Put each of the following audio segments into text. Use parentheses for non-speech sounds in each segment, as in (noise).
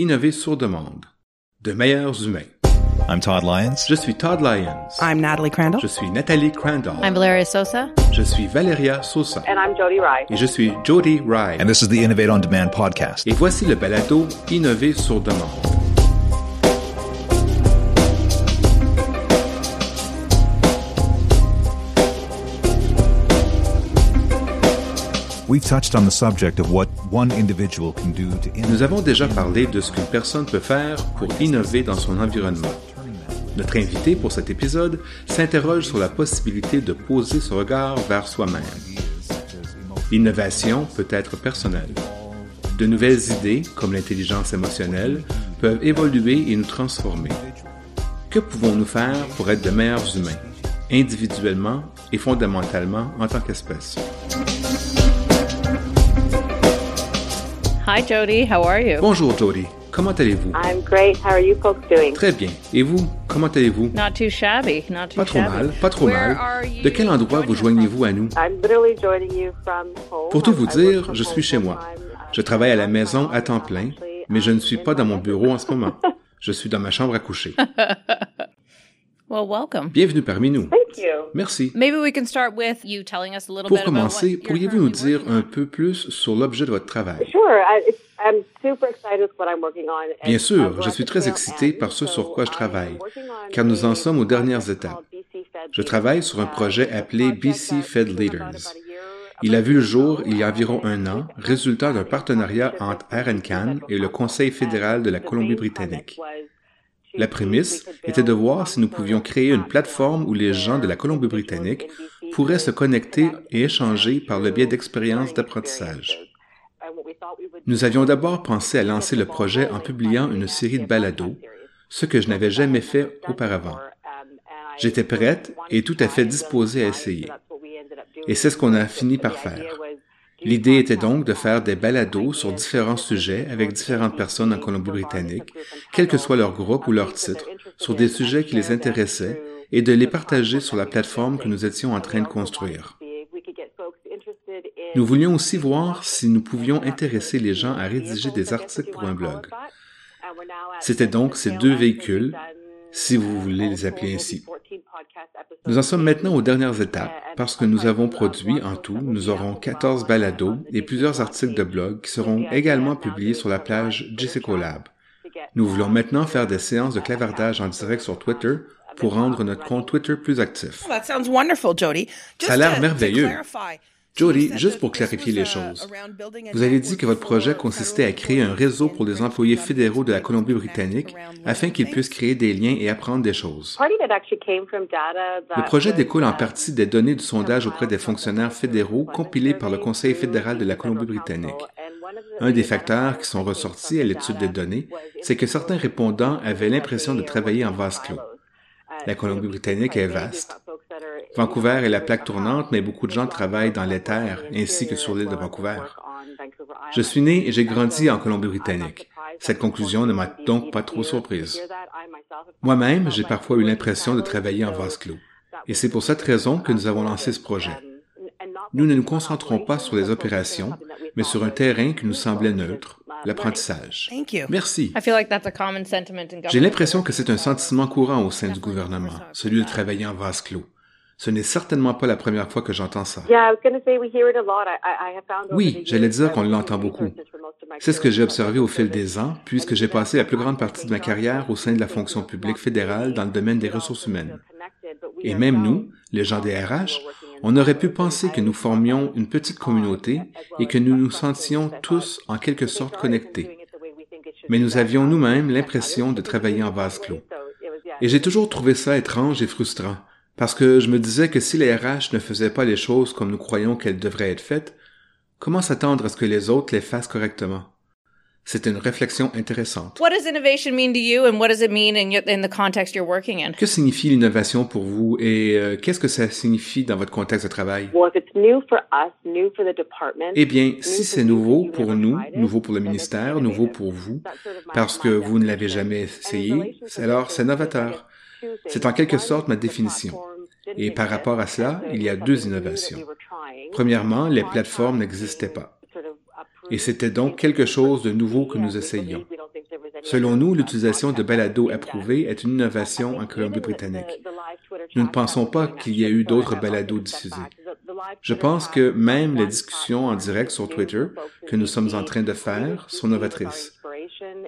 Innover sur demande. De meilleurs humains. I'm Todd Lyons. Je suis Todd Lyons. I'm Natalie Crandall. Je suis Nathalie Crandall. I'm Valeria Sosa. Je suis Valeria Sosa. And I'm Jody Rye. Et je suis Jody Rye. And this is the Innovate on Demand podcast. Et voici le balado Innover sur demande. Nous avons déjà parlé de ce qu'une personne peut faire pour innover dans son environnement. Notre invité pour cet épisode s'interroge sur la possibilité de poser ce regard vers soi-même. L'innovation peut être personnelle. De nouvelles idées, comme l'intelligence émotionnelle, peuvent évoluer et nous transformer. Que pouvons-nous faire pour être de meilleurs humains, individuellement et fondamentalement en tant qu'espèce? Hi, Jody. How are you? Bonjour Jody, comment allez-vous? I'm great. How are you folks doing? Très bien. Et vous, comment allez-vous? Not too shabby. Not too Pas trop shabby. mal, pas trop Where mal. are you De quel endroit vous joignez-vous à nous? I'm literally joining you from home. Pour tout I- vous dire, je suis chez moi. full-time. Je travaille à la maison à temps plein, mais je ne suis pas dans mon bureau en ce moment. Je suis dans ma chambre à coucher. (laughs) Well, welcome. Bienvenue parmi nous. Thank you. Merci. Maybe we can start with you telling us a little Pour bit about commencer, what you're pourriez-vous nous dire working un on? peu plus sur l'objet de votre travail? Sure. I, it's, I'm super excited with what I'm working on. and Bien sûr, je at suis the très excité par ce sur quoi je travaille, car nous en a sommes aux dernières project étapes. called BC Fed Je Leaders. travaille sur un projet Uh, appelé it's a project BC Fed Leaders. about a year, Il a vu le jour il y a and environ un an, résultat d'un partenariat entre the RNCAN et le Federal Conseil fédéral de la Colombie-Britannique. La prémisse était de voir si nous pouvions créer une plateforme où les gens de la Colombie-Britannique pourraient se connecter connect et échanger par le biais d'expériences d'apprentissage. Nous avions d'abord pensé à lancer le projet en publiant une série de balados, ce que je n'avais jamais fait auparavant. J'étais prête et tout à fait disposée à essayer. Et c'est ce qu'on a fini par faire. L'idée était donc de faire des balados sur différents sujets avec différentes personnes en Colombie-Britannique, quel que soit leur groupe ou leur titre, sur des sujets qui les intéressaient et de les partager sur la plateforme que nous étions en train de construire. Nous voulions aussi voir si nous pouvions intéresser les gens à rédiger des articles pour un blog. C'était donc ces deux véhicules, si vous voulez les appeler ainsi. Nous en sommes maintenant aux dernières étapes parce que nous avons produit en tout, nous aurons 14 balados et plusieurs articles de blog qui seront également publiés sur la page JCCO Lab. Nous voulons maintenant faire des séances de clavardage en direct sur Twitter pour rendre notre compte Twitter plus actif. That sounds wonderful, Jody. Ça a l'air merveilleux. Jody, juste pour clarifier les uh, choses. Vous avez dit que votre projet consistait à créer un réseau pour les employés fédéraux de la Colombie-Britannique afin qu'ils puissent créer des liens et apprendre des choses. Le projet découle en uh, partie des données du sondage auprès des fonctionnaires fédéraux compilés par le Conseil fédéral de la Colombie-Britannique. Un des facteurs qui sont ressortis à l'étude des données, c'est que certains répondants avaient l'impression de travailler en vase clos. La Colombie-Britannique est vaste. Vancouver est la plaque tournante, mais beaucoup de gens travaillent dans les terres ainsi que sur l'île de Vancouver. Je suis né et j'ai grandi en Colombie-Britannique. Cette conclusion ne m'a donc pas trop surprise. Moi-même, j'ai parfois eu l'impression de travailler en vase clos. Et c'est pour cette raison que nous avons lancé ce projet. Nous ne nous concentrons pas sur les opérations, mais sur un terrain qui nous semblait neutre, l'apprentissage. Thank you. Merci. I feel like that's a common sentiment in government. J'ai l'impression que c'est un sentiment courant au sein du gouvernement, celui de travailler en vase clos. Ce n'est certainement pas la première fois que j'entends ça. Oui, j'allais dire qu'on l'entend beaucoup. C'est ce que j'ai observé au fil des ans, puisque j'ai passé la plus grande partie de ma carrière au sein de la fonction publique fédérale dans le domaine des ressources humaines. Et même nous, les gens des RH, on aurait pu penser que nous formions une petite communauté et que nous nous sentions tous en quelque sorte connectés. Mais nous avions nous-mêmes l'impression de travailler en vase clos. Et j'ai toujours trouvé ça étrange et frustrant, parce que je me disais que si les RH ne faisaient pas les choses comme nous croyons qu'elles devraient être faites, comment s'attendre à ce que les autres les fassent correctement? C'est une réflexion intéressante. What does innovation mean to you, and what does it mean in, your, in the context you're working in? Que signifie l'innovation pour vous et euh, qu'est-ce que ça signifie dans votre contexte de travail? Well, if it's new for us, new for the department, Eh bien, new si for c'est you, nouveau you've pour never nous, tried it, nouveau pour le ministère, nouveau pour vous, parce que vous ne l'avez jamais essayé, alors c'est novateur. C'est en quelque sorte ma définition. Et par rapport à cela, il y a deux innovations. Premièrement, les plateformes n'existaient pas. Et c'était donc quelque chose de nouveau que nous essayions. Selon nous, l'utilisation de balados approuvés est une innovation en Colombie-Britannique. Nous ne pensons pas qu'il y ait eu d'autres balados diffusés. Je pense que même les discussions en direct sur Twitter que nous sommes en train de faire sont novatrices.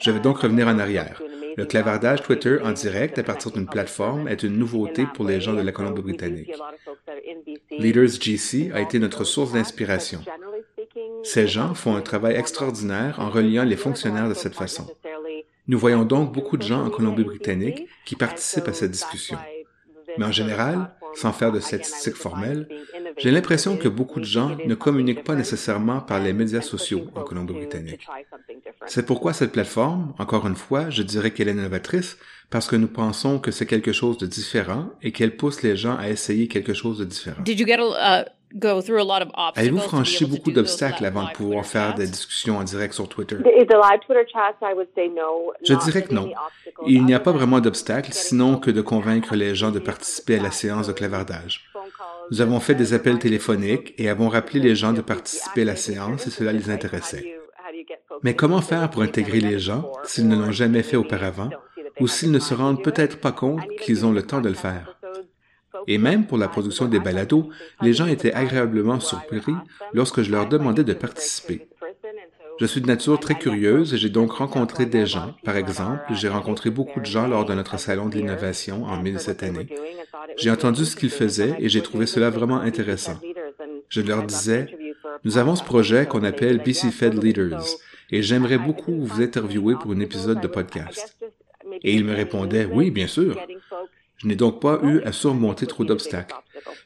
Je vais donc revenir en arrière. Le clavardage Twitter en direct à partir d'une plateforme est une nouveauté pour les gens de la Colombie-Britannique. Leaders GC a été notre source d'inspiration. Ces gens font un travail extraordinaire en reliant les fonctionnaires de cette façon. Nous voyons donc beaucoup de gens en Colombie-Britannique qui participent à cette discussion. Mais en général, sans faire de statistiques formelles, j'ai l'impression que beaucoup de gens ne communiquent pas nécessairement par les médias sociaux en Colombie-Britannique. C'est pourquoi cette plateforme, encore une fois, je dirais qu'elle est novatrice parce que nous pensons que c'est quelque chose de différent et qu'elle pousse les gens à essayer quelque chose de différent. Uh, go through a lot of obstacles Avez-vous franchi beaucoup d'obstacles live avant de pouvoir faire des discussions en direct sur Twitter? Je dirais que non. Il n'y a pas vraiment d'obstacle, sinon que de convaincre les gens de participer à la séance de clavardage. phone calls. Nous avons fait des appels téléphoniques et avons rappelé les gens de participer à la séance si cela les intéressait. Mais comment faire pour intégrer les gens s'ils ne l'ont jamais fait auparavant ou s'ils ne se rendent peut-être pas compte qu'ils ont le temps de le faire? Et même pour la production des balados, les gens étaient agréablement surpris lorsque je leur demandais de participer. Je suis de nature très curieuse et j'ai donc rencontré des gens. Par exemple, j'ai rencontré beaucoup de gens lors de notre salon de l'innovation en mai de cette année. J'ai entendu ce qu'ils faisaient et j'ai trouvé cela vraiment intéressant. Je leur disais, nous avons ce projet qu'on appelle BC Fed Leaders et j'aimerais beaucoup vous interviewer pour un épisode de podcast. Et ils me répondaient, oui, bien sûr. Je n'ai donc pas eu à surmonter trop d'obstacles.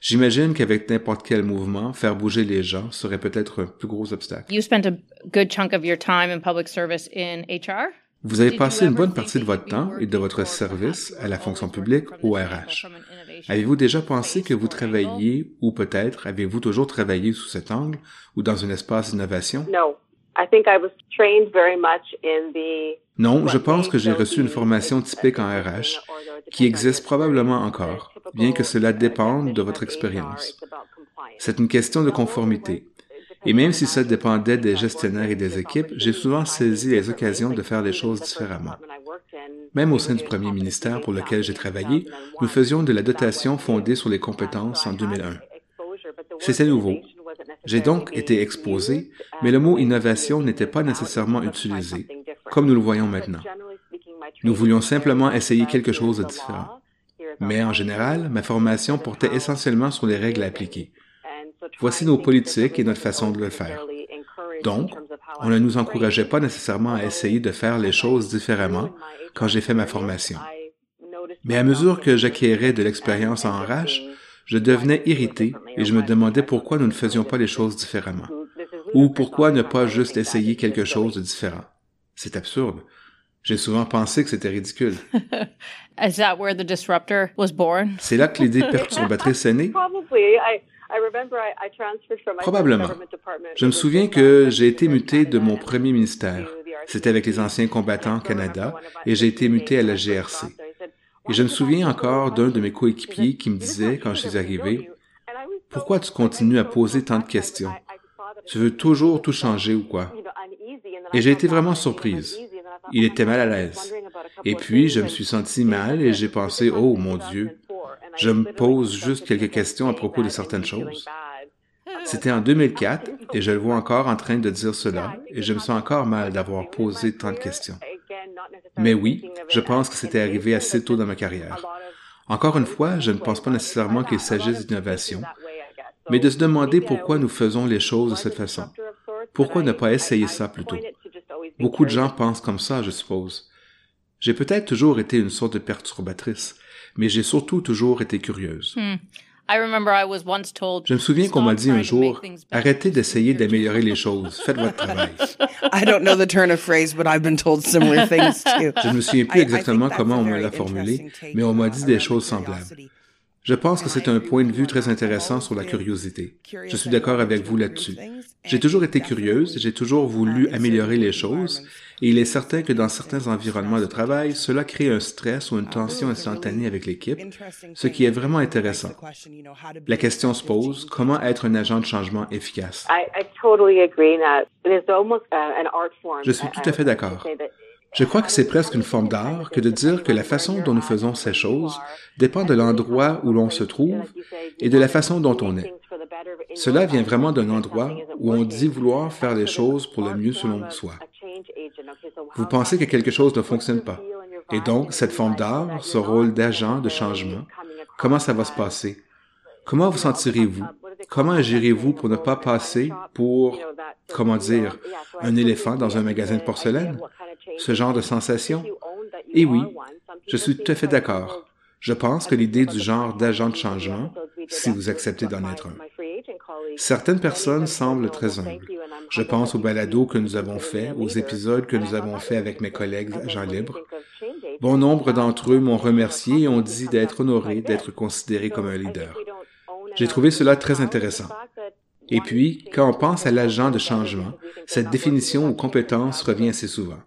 J'imagine qu'avec n'importe quel mouvement, faire bouger les gens serait peut-être un plus gros obstacle. You spent a good chunk of your time in public service in HR. Vous avez passé une bonne partie de votre temps et de votre service à la fonction publique au RH. Avez-vous déjà pensé que vous travailliez, ou peut-être avez-vous toujours travaillé sous cet angle ou dans un espace d'innovation? No. I think I was trained very much in the Non, je pense que j'ai reçu une formation typique en RH qui existe probablement encore, bien que cela dépende de votre expérience. C'est une question de conformité. Et même si ça dépendait des gestionnaires et des équipes, j'ai souvent saisi les occasions de faire les choses différemment. Même au sein du premier ministère pour lequel j'ai travaillé, nous faisions de la dotation fondée sur les compétences en 2001. C'était nouveau. J'ai donc été exposé, mais le mot innovation n'était pas nécessairement utilisé, comme nous le voyons maintenant. Nous voulions simplement essayer quelque chose de différent. Mais en général, ma formation portait essentiellement sur les règles appliquées. Voici nos politiques et notre façon de le faire. Donc, on ne nous encourageait pas nécessairement à essayer de faire les choses différemment quand j'ai fait ma formation. Mais à mesure que j'acquérais de l'expérience en RH, je devenais irrité et je me demandais pourquoi nous ne faisions pas les choses différemment. Ou pourquoi ne pas juste essayer quelque chose de différent. C'est absurde. J'ai souvent pensé que c'était ridicule. (laughs) Is that where the disruptor was born? C'est là que l'idée perturbatrice est née. Probablement. Je me souviens que j'ai été muté de mon premier ministère. C'était avec les anciens combattants Canada et j'ai été muté à la GRC. Et je me souviens encore d'un de mes coéquipiers qui me disait quand je suis arrivé, Pourquoi tu continues à poser tant de questions? Tu veux toujours tout changer ou quoi? Et j'ai été vraiment surprise. Il était mal à l'aise. Et puis, je me suis senti mal et j'ai pensé, oh mon Dieu, je me pose juste quelques questions à propos de certaines choses. C'était en 2004 et je le vois encore en train de dire cela et je me sens encore mal d'avoir posé tant de questions. Mais oui, je pense que c'était arrivé assez tôt dans ma carrière. Encore une fois, je ne pense pas nécessairement qu'il s'agisse d'innovation, mais de se demander pourquoi nous faisons les choses de cette façon. Pourquoi ne pas essayer ça plus tôt? Beaucoup de gens pensent comme ça, je suppose. J'ai peut-être toujours été une sorte de perturbatrice, mais j'ai surtout toujours été curieuse. I remember I was once told. Je me souviens qu'on m'a "Stop dit un jour, arrêtez d'essayer d'améliorer les choses, faites votre travail. (laughs) I don't know the turn of phrase, but I've been told similar things too. Je ne me souviens I- plus exactement comment on me l'a formulé, mais on m'a dit des choses semblables. Je pense que c'est un point de vue très intéressant sur la curiosité. Je suis d'accord avec vous là-dessus. J'ai toujours été curieuse, j'ai toujours voulu améliorer les choses, et il est certain que dans certains environnements de travail, cela crée un stress ou une tension instantanée avec l'équipe, ce qui est vraiment intéressant. La question se pose, comment être un agent de changement efficace? Je suis tout à fait d'accord. Je crois que c'est presque une forme d'art que de dire que la façon dont nous faisons ces choses dépend de l'endroit où l'on se trouve et de la façon dont on est. Cela vient vraiment d'un endroit où on dit vouloir faire les choses pour le mieux selon soi. Vous pensez que quelque chose ne fonctionne pas. Et donc, cette forme d'art, ce rôle d'agent de changement, comment ça va se passer? Comment vous sentirez-vous? Comment agirez-vous pour ne pas passer pour, comment dire, un éléphant dans un magasin de porcelaine? Ce genre de sensation? Et oui, je suis tout à fait d'accord. Je pense que l'idée du genre d'agent de changement, si vous acceptez d'en être un. Certaines personnes semblent très humbles. Je pense aux balados que nous avons faits, aux épisodes que nous avons faits avec mes collègues agents libres. Bon nombre d'entre eux m'ont remercié et ont dit d'être honorés d'être considérés comme un leader. J'ai trouvé cela très intéressant. Et puis, quand on pense à l'agent de changement, cette définition ou compétence revient assez souvent.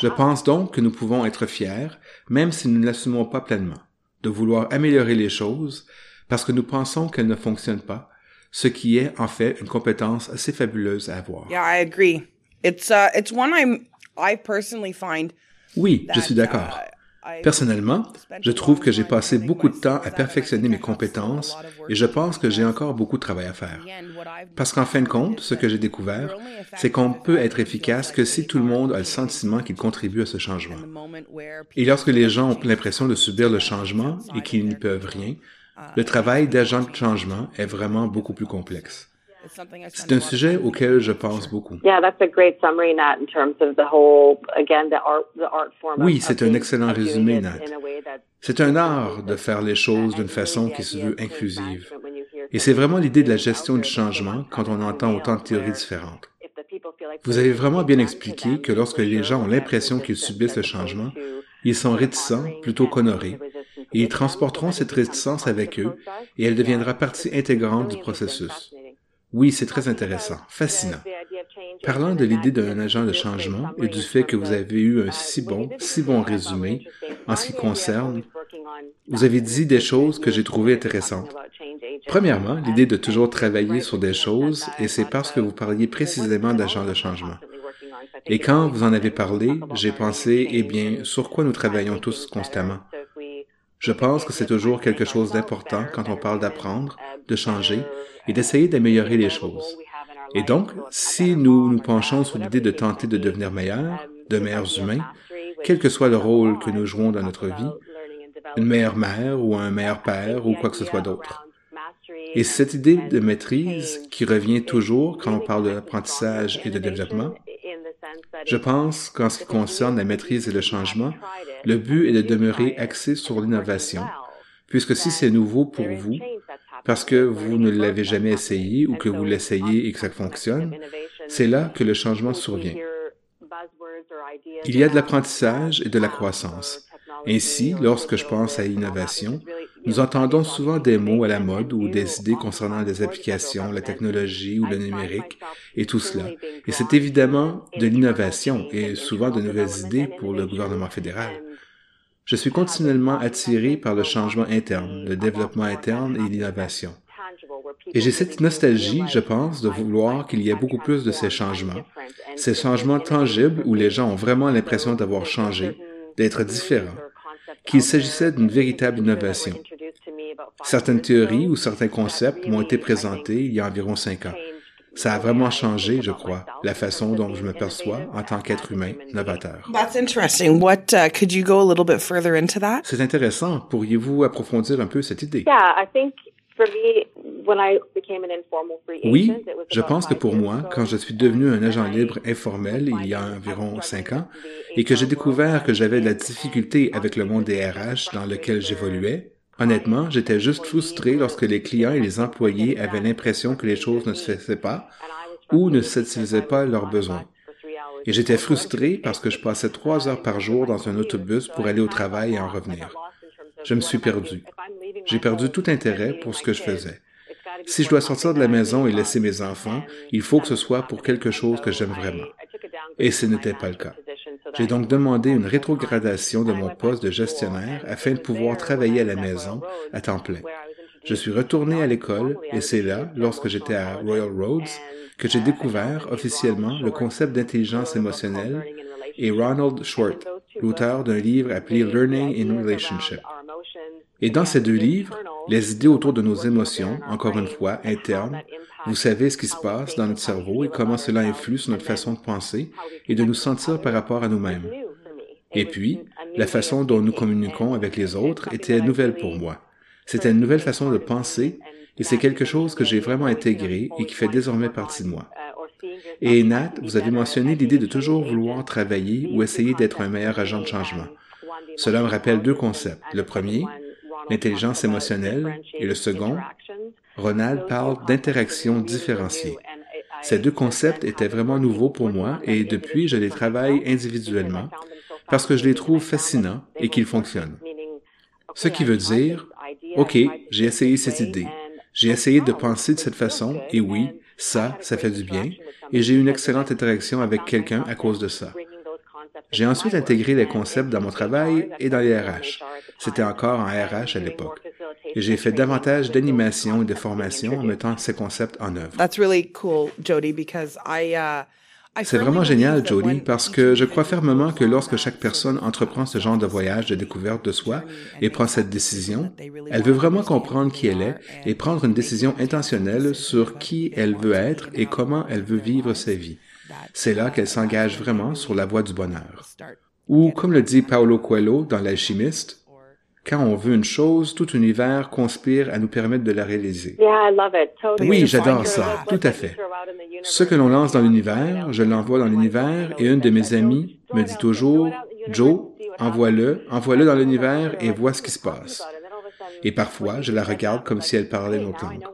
Je pense donc que nous pouvons être fiers, même si nous ne l'assumons pas pleinement, de vouloir améliorer les choses parce que nous pensons qu'elles ne fonctionnent pas, ce qui est en fait une compétence assez fabuleuse à avoir. Yeah, I agree. It's uh, it's one I'm I personally find. Oui, je suis d'accord. Personnellement, je trouve que j'ai passé beaucoup de temps à perfectionner mes compétences et je pense que j'ai encore beaucoup de travail à faire. Parce qu'en fin de compte, ce que j'ai découvert, c'est qu'on peut être efficace que si tout le monde a le sentiment qu'il contribue à ce changement. Et lorsque les gens ont l'impression de subir le changement et qu'ils n'y peuvent rien, le travail d'agent de changement est vraiment beaucoup plus complexe. C'est un sujet auquel je pense beaucoup. Oui, c'est un excellent résumé, Nat. C'est un art de faire les choses d'une façon qui se veut inclusive. Et c'est vraiment l'idée de la gestion du changement quand on entend autant de théories différentes. Vous avez vraiment bien expliqué que lorsque les gens ont l'impression qu'ils subissent le changement, ils sont réticents plutôt qu'honorés, et ils transporteront cette réticence avec eux, et elle deviendra partie intégrante du processus. Oui, c'est très intéressant, fascinant. Parlant de l'idée d'un agent de changement et du fait que vous avez eu un si bon, si bon résumé en ce qui concerne, vous avez dit des choses que j'ai trouvées intéressantes. Premièrement, l'idée de toujours travailler sur des choses, et c'est parce que vous parliez précisément d'agent de changement. Et quand vous en avez parlé, j'ai pensé, eh bien, sur quoi nous travaillons tous constamment. Je pense que c'est toujours quelque chose d'important quand on parle d'apprendre, de changer et d'essayer d'améliorer les choses. Et donc, si nous nous penchons sur l'idée de tenter de devenir meilleurs, de meilleurs humains, quel que soit le rôle que nous jouons dans notre vie, une meilleure mère ou un meilleur père ou quoi que ce soit d'autre. Et cette idée de maîtrise qui revient toujours quand on parle d'apprentissage et de développement, je pense qu'en ce qui concerne la maîtrise et le changement, le but est de demeurer axé sur l'innovation, puisque si c'est nouveau pour vous, parce que vous ne l'avez jamais essayé ou que vous l'essayez et que ça fonctionne, c'est là que le changement survient. Il y a de l'apprentissage et de la croissance. Ainsi, lorsque je pense à l'innovation, nous entendons souvent des mots à la mode ou des idées concernant des applications, la technologie ou le numérique et tout cela. Et c'est évidemment de l'innovation et souvent de nouvelles idées pour le gouvernement fédéral. Je suis continuellement attiré par le changement interne, le développement interne et l'innovation. Et j'ai cette nostalgie, je pense, de vouloir qu'il y ait beaucoup plus de ces changements, ces changements tangibles où les gens ont vraiment l'impression d'avoir changé, d'être différents, qu'il s'agissait d'une véritable innovation. Certaines théories ou certains concepts m'ont été présentés il y a environ cinq ans. Ça a vraiment changé, je crois, la façon dont je me perçois en tant qu'être humain novateur. C'est intéressant. Pourriez-vous approfondir un peu cette idée? Oui, je pense que pour moi, quand je suis devenu un agent libre informel il y a environ cinq ans, et que j'ai découvert que j'avais de la difficulté avec le monde des RH dans lequel j'évoluais, Honnêtement, j'étais juste frustré lorsque les clients et les employés avaient l'impression que les choses ne se faisaient pas ou ne satisfaisaient pas leurs besoins. Et j'étais frustré parce que je (laughs) passais trois heures par jour dans un autobus pour aller au travail et en revenir. Je me suis perdu. J'ai perdu tout intérêt pour ce que je faisais. Si je dois sortir de la maison et laisser mes enfants, il faut que ce soit pour quelque chose que j'aime vraiment. Et ce n'était pas le cas. J'ai donc demandé une rétrogradation de mon poste de gestionnaire afin de pouvoir travailler à la maison à temps plein. Je suis retourné à l'école et c'est là, lorsque j'étais à Royal Roads, que j'ai découvert officiellement le concept d'intelligence émotionnelle et Ronald Short, l'auteur d'un livre appelé Learning in Relationship. Et dans ces deux livres, les idées autour de nos émotions, encore une fois, internes, vous savez ce qui se passe dans notre cerveau et comment cela influe sur notre façon de penser et de nous sentir par rapport à nous-mêmes. Et puis, la façon dont nous communiquons avec les autres était nouvelle pour moi. C'était une nouvelle façon de penser et c'est quelque chose que j'ai vraiment intégré et qui fait désormais partie de moi. Et Nat, vous avez mentionné l'idée de toujours vouloir travailler ou essayer d'être un meilleur agent de changement. Cela me rappelle deux concepts. Le premier, l'intelligence émotionnelle, et le second, Ronald parle d'interaction différenciée. Ces deux concepts étaient vraiment nouveaux pour moi et depuis, je les travaille individuellement parce que je les trouve fascinants et qu'ils fonctionnent. Ce qui veut dire, OK, j'ai essayé cette idée, j'ai essayé de penser de cette façon et oui, ça, ça fait du bien et j'ai eu une excellente interaction avec quelqu'un à cause de ça. J'ai ensuite intégré les concepts dans mon travail et dans les RH. C'était encore en RH à l'époque. Et j'ai fait davantage d'animation et de formation en mettant ces concepts en œuvre. Uh, C'est vraiment génial, Jody, parce que je crois fermement que lorsque chaque personne entreprend ce genre de voyage de découverte de soi et prend cette décision, elle veut vraiment comprendre qui elle est et prendre une décision intentionnelle sur qui elle veut être et comment elle veut vivre sa vie. C'est là qu'elle s'engage vraiment sur la voie du bonheur. Ou, comme le dit Paulo Coelho dans L'alchimiste, quand on veut une chose, tout univers conspire à nous permettre de la réaliser. Oui, j'adore ça, tout à fait. Ce que l'on lance dans l'univers, je l'envoie dans l'univers et une de mes amies me dit toujours, Joe, envoie-le, envoie-le dans l'univers et vois ce qui se passe. Et parfois, je la regarde comme si elle parlait notre langue.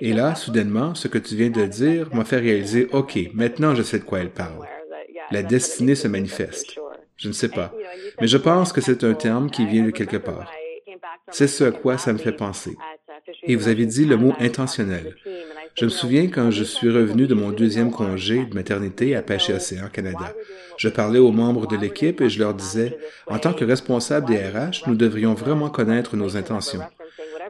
Et là, soudainement, ce que tu viens de dire m'a fait réaliser, OK, maintenant je sais de quoi elle parle. La destinée se manifeste. Je ne sais pas. Mais je pense que c'est un terme qui vient de quelque part. C'est ce à quoi ça me fait penser. Et vous avez dit le mot intentionnel. Je me souviens quand je suis revenu de mon deuxième congé de maternité à Pêche Océan, Canada. Je parlais aux membres de l'équipe et je leur disais, en tant que responsable des RH, nous devrions vraiment connaître nos intentions.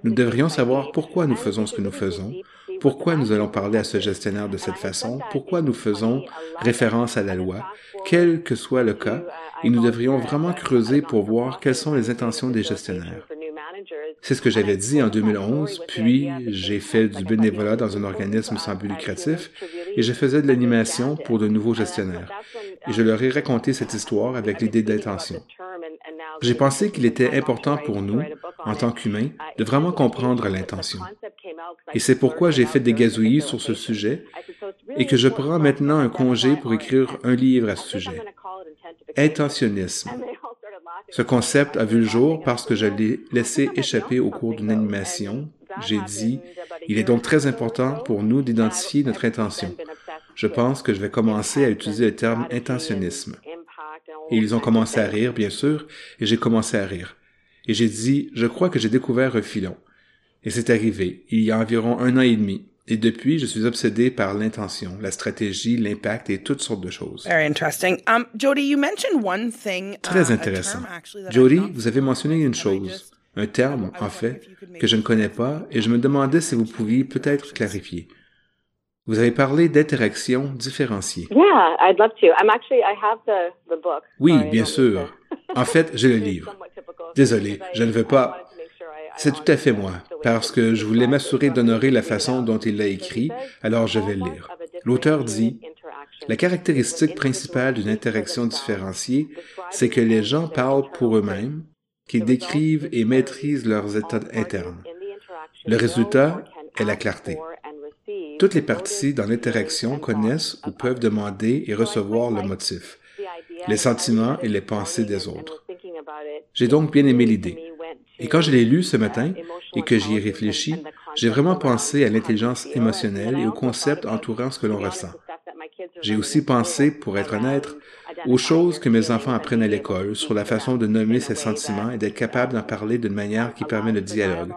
Nous devrions savoir pourquoi nous faisons ce que nous faisons, pourquoi nous allons parler à ce gestionnaire de cette façon, pourquoi nous faisons référence à la loi, quel que soit le cas, et nous devrions vraiment creuser pour voir quelles sont les intentions des gestionnaires. C'est ce que j'avais dit en 2011, puis j'ai fait du bénévolat dans un organisme sans but lucratif et je faisais de l'animation pour de nouveaux gestionnaires. Et je leur ai raconté cette histoire avec l'idée d'intention. J'ai pensé qu'il était important pour nous, en tant qu'humains, de vraiment comprendre l'intention. Et c'est pourquoi j'ai fait des gazouillis sur ce sujet et que je prends maintenant un congé pour écrire un livre à ce sujet. Intentionnisme. Ce concept a vu le jour parce que je l'ai laissé échapper au cours d'une animation. J'ai dit, il est donc très important pour nous d'identifier notre intention. Je pense que je vais commencer à utiliser le terme intentionnisme. Et ils ont commencé à rire, bien sûr, et j'ai commencé à rire. Et j'ai dit, je crois que j'ai découvert un filon. Et c'est arrivé, il y a environ un an et demi. Et depuis, je suis obsédé par l'intention, la stratégie, l'impact et toutes sortes de choses. Very interesting. Um, Jody, you mentioned one thing. Très intéressant. Jody, vous avez mentionné une chose, un terme, en fait, que je ne connais pas, et je me demandais si vous pouviez peut-être clarifier. Vous avez parlé d'interaction différenciée. Yeah, I'd love to. I'm actually, I have the, the book. Oui, Sorry, bien sûr. En fait, j'ai le (laughs) livre. Désolé, je ne veux pas. C'est tout à fait moi, parce que je voulais m'assurer d'honorer la façon dont il l'a écrit, alors je vais le lire. L'auteur dit, La caractéristique principale d'une interaction différenciée, c'est que les gens parlent pour eux-mêmes, qu'ils décrivent et maîtrisent leurs états internes. Le résultat est la clarté. Toutes les parties dans l'interaction connaissent ou peuvent demander et recevoir le motif, les sentiments et les pensées des autres. J'ai donc bien aimé l'idée. Et quand je l'ai lu ce matin et que j'y ai réfléchi, j'ai vraiment pensé à l'intelligence émotionnelle et au concept entourant ce que l'on ressent. J'ai aussi pensé, pour être honnête, aux choses que mes enfants apprennent à l'école sur la façon de nommer ces sentiments et d'être capable d'en parler d'une manière qui permet le dialogue,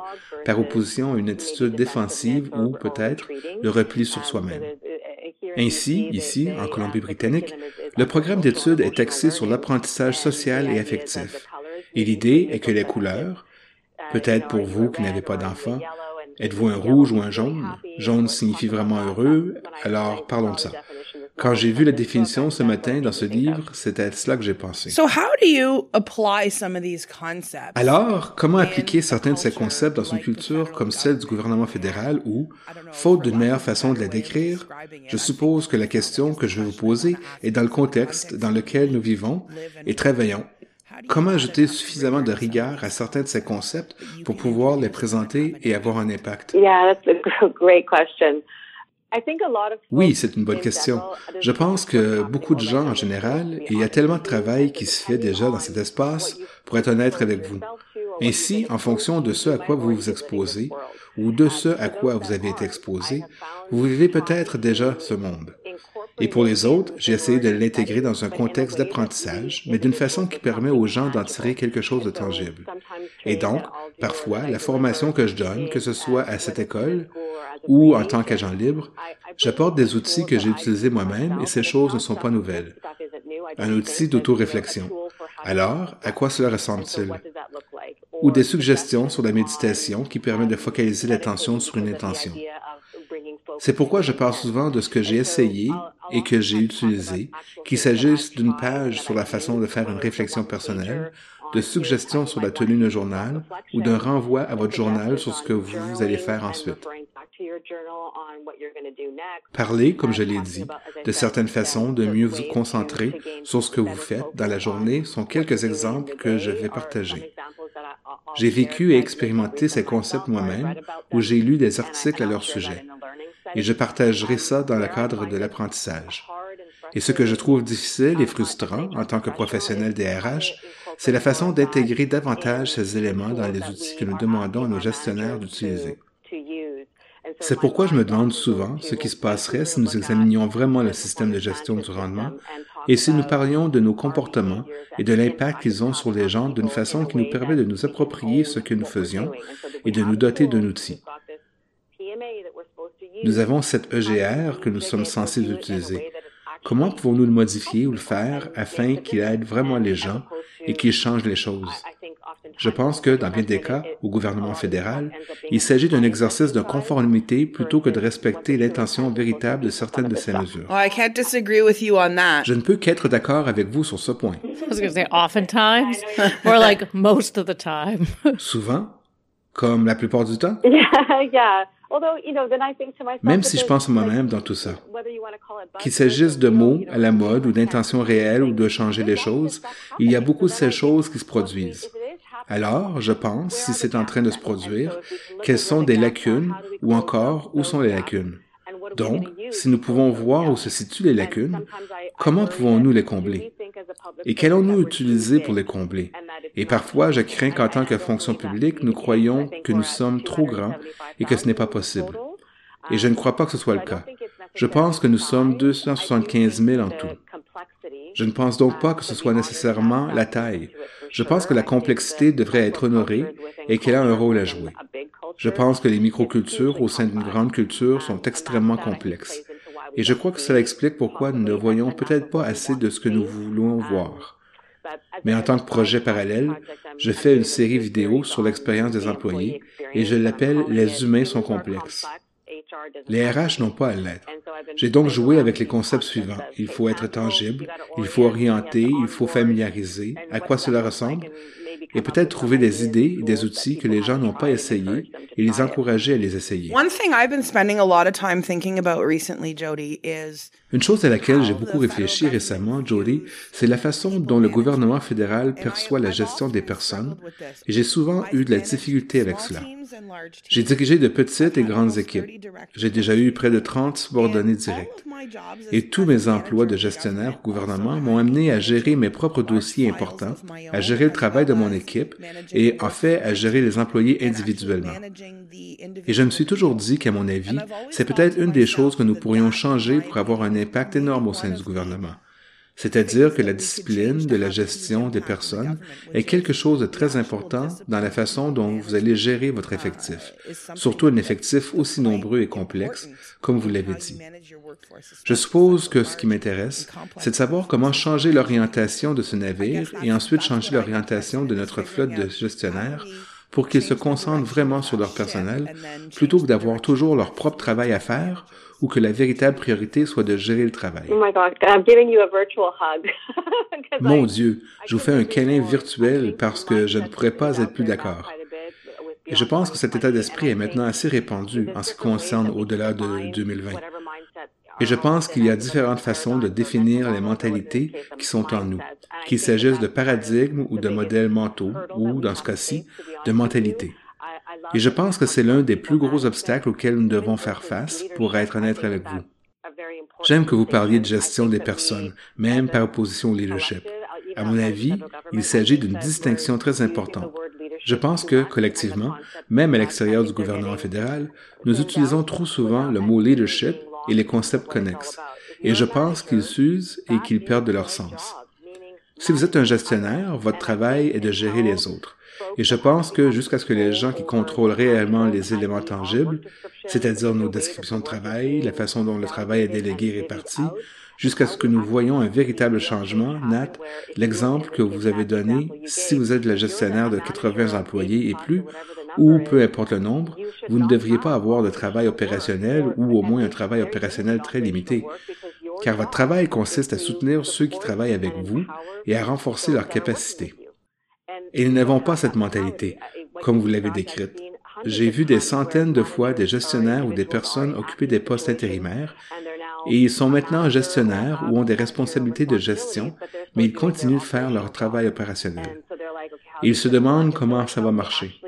par opposition à une attitude défensive ou, peut-être, le repli sur soi-même. Ainsi, ici, en Colombie-Britannique, le programme d'études est axé sur l'apprentissage social et affectif. Et l'idée est que les couleurs, peut-être pour vous qui n'avez pas d'enfants, êtes-vous un rouge ou un jaune? Jaune signifie vraiment heureux, alors parlons de ça. Quand j'ai vu la définition ce matin dans ce livre, c'est à cela que j'ai pensé. So how do you apply some of these concepts? Alors, comment appliquer certains de ces concepts dans une culture comme celle du gouvernement fédéral où, faute d'une meilleure façon de la décrire, je suppose que la question que je vais vous poser est dans le contexte dans lequel nous vivons et travaillons. Comment ajouter suffisamment de rigueur à certains de ces concepts pour pouvoir les présenter et avoir un impact? Yeah, that's a (laughs) great question. Oui, c'est une bonne question. Je pense que beaucoup de gens en général, il y a tellement de travail qui se fait déjà dans cet espace, pour être honnête avec vous. Ainsi, en fonction de ce à quoi vous vous exposez, ou de ce à quoi vous avez été exposé, vous vivez peut-être déjà ce monde. Et pour les autres, j'ai essayé de l'intégrer dans un contexte d'apprentissage, mais d'une façon qui permet aux gens d'en tirer quelque chose de tangible. Et donc, parfois, la formation que je donne, que ce soit à cette école ou en tant qu'agent libre, j'apporte des outils que j'ai utilisés moi-même et ces choses ne sont pas nouvelles. Un outil d'auto-réflexion. Alors, à quoi cela ressemble-t-il? Ou des suggestions sur la méditation qui permet de focaliser l'attention sur une intention. C'est pourquoi je parle souvent de ce que j'ai essayé et que j'ai utilisé, qu'il s'agisse d'une page sur la façon de faire une réflexion personnelle, de suggestions sur la tenue d'un journal ou d'un renvoi à votre journal sur ce que vous allez faire ensuite. Parler, comme je l'ai dit, de certaines façons de mieux vous concentrer sur ce que vous faites dans la journée sont quelques exemples que je vais partager. J'ai vécu et expérimenté ces concepts moi-même où j'ai lu des articles à leur sujet et je partagerai ça dans le cadre de l'apprentissage. Et ce que je trouve difficile et frustrant en tant que professionnel des RH, c'est la façon d'intégrer davantage ces éléments dans les outils que nous demandons à nos gestionnaires d'utiliser. C'est pourquoi je me demande souvent ce qui se passerait si nous examinions vraiment le système de gestion du rendement et si nous parlions de nos comportements et de l'impact qu'ils ont sur les gens d'une façon qui nous permet de nous approprier ce que nous faisions et de nous doter d'un outil. Nous avons cet EGR que nous sommes censés utiliser. Comment pouvons-nous le modifier ou le faire afin qu'il aide vraiment les gens et qu'il change les choses? Je pense que, dans bien des cas, au gouvernement fédéral, il s'agit d'un exercice de conformité plutôt que de respecter l'intention véritable de certaines de ces mesures. Well, I can't disagree with you on that. Je ne peux qu'être d'accord avec vous sur ce point. Souvent, comme la plupart du temps, (laughs) Yeah, yeah. Although, you know, then I think to myself, même si je pense à moi-même dans tout ça. Qu'il s'agisse de mots à la mode ou d'intentions réelles ou de changer les choses, il y a beaucoup de ces choses qui se produisent. Alors, je pense, si c'est en train de se produire, quelles sont des lacunes ou encore où sont les lacunes? Donc, si nous pouvons voir où se situent les lacunes, comment pouvons-nous les combler? Et qu'allons-nous utiliser pour les combler? Et parfois, je crains qu'en tant que fonction publique, nous croyons que nous sommes trop grands et que ce n'est pas possible. Et je ne crois pas que ce soit le cas. Je pense que nous sommes 275 000 en tout. Je ne pense donc pas que ce soit nécessairement la taille. Je pense que la complexité devrait être honorée et qu'elle a un rôle à jouer. Je pense que les microcultures au sein d'une grande culture sont extrêmement complexes. Et je crois que cela explique pourquoi nous ne voyons peut-être pas assez de ce que nous voulons voir. Mais en tant que projet parallèle, je fais une série vidéo sur l'expérience des employés et je l'appelle Les humains sont complexes. Les RH n'ont pas à l'être. J'ai donc joué avec les concepts suivants. Il faut être tangible, il faut orienter, il faut familiariser, à quoi cela ressemble, et peut-être trouver des idées et des outils que les gens n'ont pas essayés et les encourager à les essayer. Une chose à laquelle j'ai beaucoup réfléchi récemment, Jody, c'est la façon dont le gouvernement fédéral perçoit la gestion des personnes, et j'ai souvent eu de la difficulté avec cela. J'ai dirigé de petites et grandes équipes. J'ai déjà eu près de 30 subordonnés directs. Et tous mes emplois de gestionnaire au gouvernement m'ont amené à gérer mes propres dossiers importants, à gérer le travail de mon équipe et en fait à gérer les employés individuellement. Et je me suis toujours dit qu'à mon avis, c'est peut-être une des choses que nous pourrions changer pour avoir un impact énorme au sein du gouvernement. C'est-à-dire que la discipline de la gestion des personnes est quelque chose de très important dans la façon dont vous allez gérer votre effectif, surtout un effectif aussi nombreux et complexe, comme vous l'avez dit. Je suppose que ce qui m'intéresse, c'est de savoir comment changer l'orientation de ce navire et ensuite changer l'orientation de notre flotte de gestionnaires pour qu'ils se concentrent vraiment sur leur personnel, plutôt que d'avoir toujours leur propre travail à faire ou que la véritable priorité soit de gérer le travail. Oh my God, I'm giving you a virtual hug. 'Cause (laughs) Mon Dieu, je vous fais un câlin virtuel parce que je ne pourrais pas être plus d'accord. Et je pense que cet état d'esprit est maintenant assez répandu en ce qui concerne au-delà de 2020. Et je pense qu'il y a différentes façons de définir les mentalités qui sont en nous, qu'il s'agisse de paradigmes ou de modèles mentaux, ou, dans ce cas-ci, de mentalités. Et je pense que c'est l'un des plus gros obstacles auxquels nous devons faire face, pour être honnête avec vous. J'aime que vous parliez de gestion des personnes, même par opposition au leadership. À mon avis, il s'agit d'une distinction très importante. Je pense que, collectivement, même à l'extérieur du gouvernement fédéral, nous utilisons trop souvent le mot leadership et les concepts connexes. Et je pense qu'ils s'usent et qu'ils perdent de leur sens. Si vous êtes un gestionnaire, votre travail est de gérer les autres. Et je pense que jusqu'à ce que les gens qui contrôlent réellement les éléments tangibles, c'est-à-dire nos descriptions de travail, la façon dont le travail est délégué et réparti, jusqu'à ce que nous voyons un véritable changement, Nat, l'exemple que vous avez donné, si vous êtes le gestionnaire de 80 employés et plus, ou peu importe le nombre, vous ne devriez pas avoir de travail opérationnel ou au moins un travail opérationnel très limité, car votre travail consiste à soutenir ceux qui travaillent avec vous et à renforcer leurs capacités. Et nous n'avons pas cette mentalité, comme vous l'avez décrite. J'ai vu des centaines de fois des gestionnaires ou des personnes occuper des postes intérimaires et ils sont maintenant gestionnaires ou ont des responsabilités de gestion, mais ils continuent de faire leur travail opérationnel. Ils se demandent comment ça va marcher.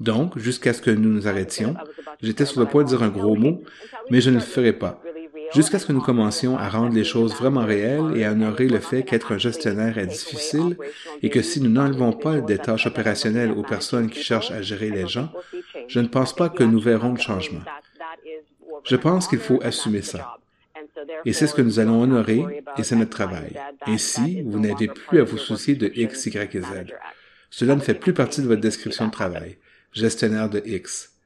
Donc, jusqu'à ce que nous nous arrêtions, j'étais sur le point de dire un gros mot, mais je ne le ferai pas. Jusqu'à ce que nous commencions à rendre les choses vraiment réelles et à honorer le fait qu'être un gestionnaire est difficile et que si nous n'enlevons pas des tâches opérationnelles aux personnes qui cherchent à gérer les gens, je ne pense pas que nous verrons le changement. Je pense qu'il faut assumer ça. Et c'est ce que nous allons honorer et c'est notre travail. Ainsi, vous n'avez plus à vous soucier de X, Y et Z. Cela ne fait plus partie de votre description de travail. Gestionnaire de X.